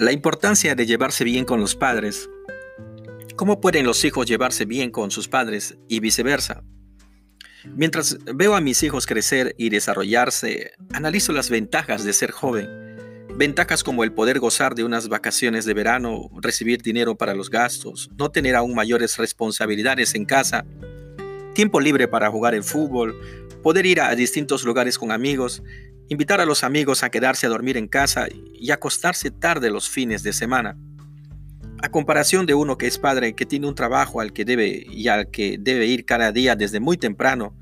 La importancia de llevarse bien con los padres. ¿Cómo pueden los hijos llevarse bien con sus padres y viceversa? Mientras veo a mis hijos crecer y desarrollarse, analizo las ventajas de ser joven. Ventajas como el poder gozar de unas vacaciones de verano, recibir dinero para los gastos, no tener aún mayores responsabilidades en casa, tiempo libre para jugar el fútbol, poder ir a distintos lugares con amigos invitar a los amigos a quedarse a dormir en casa y acostarse tarde los fines de semana. A comparación de uno que es padre, que tiene un trabajo al que debe y al que debe ir cada día desde muy temprano,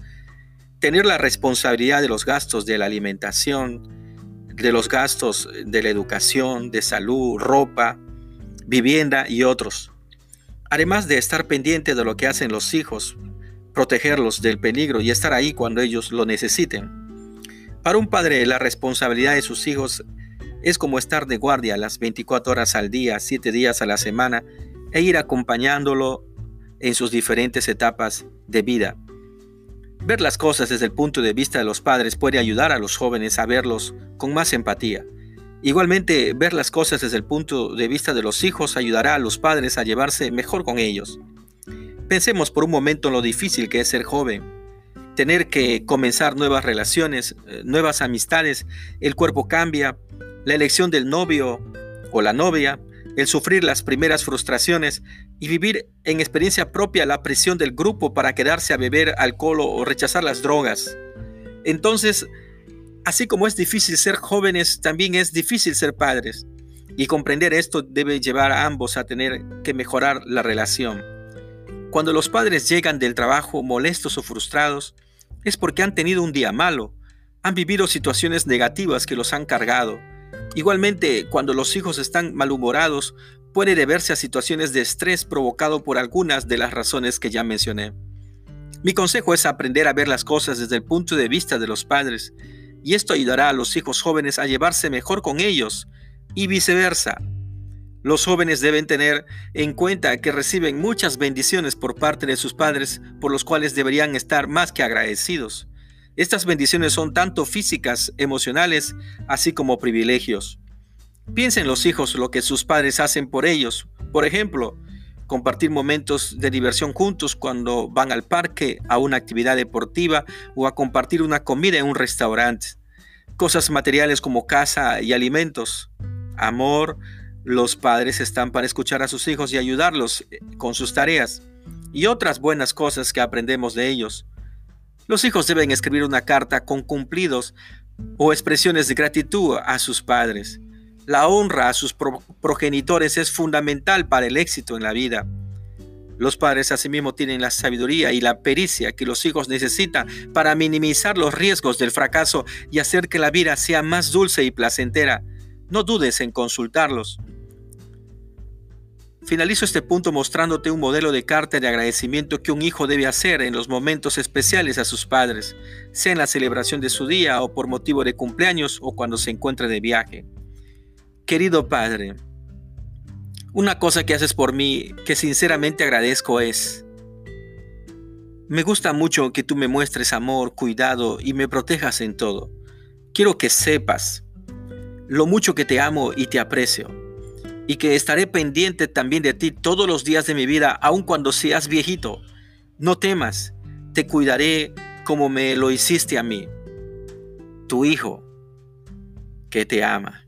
tener la responsabilidad de los gastos de la alimentación, de los gastos de la educación, de salud, ropa, vivienda y otros. Además de estar pendiente de lo que hacen los hijos, protegerlos del peligro y estar ahí cuando ellos lo necesiten. Para un padre, la responsabilidad de sus hijos es como estar de guardia las 24 horas al día, 7 días a la semana, e ir acompañándolo en sus diferentes etapas de vida. Ver las cosas desde el punto de vista de los padres puede ayudar a los jóvenes a verlos con más empatía. Igualmente, ver las cosas desde el punto de vista de los hijos ayudará a los padres a llevarse mejor con ellos. Pensemos por un momento en lo difícil que es ser joven tener que comenzar nuevas relaciones, eh, nuevas amistades, el cuerpo cambia, la elección del novio o la novia, el sufrir las primeras frustraciones y vivir en experiencia propia la presión del grupo para quedarse a beber alcohol o rechazar las drogas. Entonces, así como es difícil ser jóvenes, también es difícil ser padres. Y comprender esto debe llevar a ambos a tener que mejorar la relación. Cuando los padres llegan del trabajo molestos o frustrados, es porque han tenido un día malo, han vivido situaciones negativas que los han cargado. Igualmente, cuando los hijos están malhumorados, puede deberse a situaciones de estrés provocado por algunas de las razones que ya mencioné. Mi consejo es aprender a ver las cosas desde el punto de vista de los padres, y esto ayudará a los hijos jóvenes a llevarse mejor con ellos, y viceversa. Los jóvenes deben tener en cuenta que reciben muchas bendiciones por parte de sus padres, por los cuales deberían estar más que agradecidos. Estas bendiciones son tanto físicas, emocionales, así como privilegios. Piensen los hijos lo que sus padres hacen por ellos. Por ejemplo, compartir momentos de diversión juntos cuando van al parque, a una actividad deportiva o a compartir una comida en un restaurante. Cosas materiales como casa y alimentos, amor, los padres están para escuchar a sus hijos y ayudarlos eh, con sus tareas y otras buenas cosas que aprendemos de ellos. Los hijos deben escribir una carta con cumplidos o expresiones de gratitud a sus padres. La honra a sus progenitores es fundamental para el éxito en la vida. Los padres asimismo tienen la sabiduría y la pericia que los hijos necesitan para minimizar los riesgos del fracaso y hacer que la vida sea más dulce y placentera. No dudes en consultarlos. Finalizo este punto mostrándote un modelo de carta de agradecimiento que un hijo debe hacer en los momentos especiales a sus padres, sea en la celebración de su día o por motivo de cumpleaños o cuando se encuentra de viaje. Querido Padre, una cosa que haces por mí que sinceramente agradezco es, me gusta mucho que tú me muestres amor, cuidado y me protejas en todo. Quiero que sepas lo mucho que te amo y te aprecio y que estaré pendiente también de ti todos los días de mi vida, aun cuando seas viejito. No temas, te cuidaré como me lo hiciste a mí, tu hijo que te ama.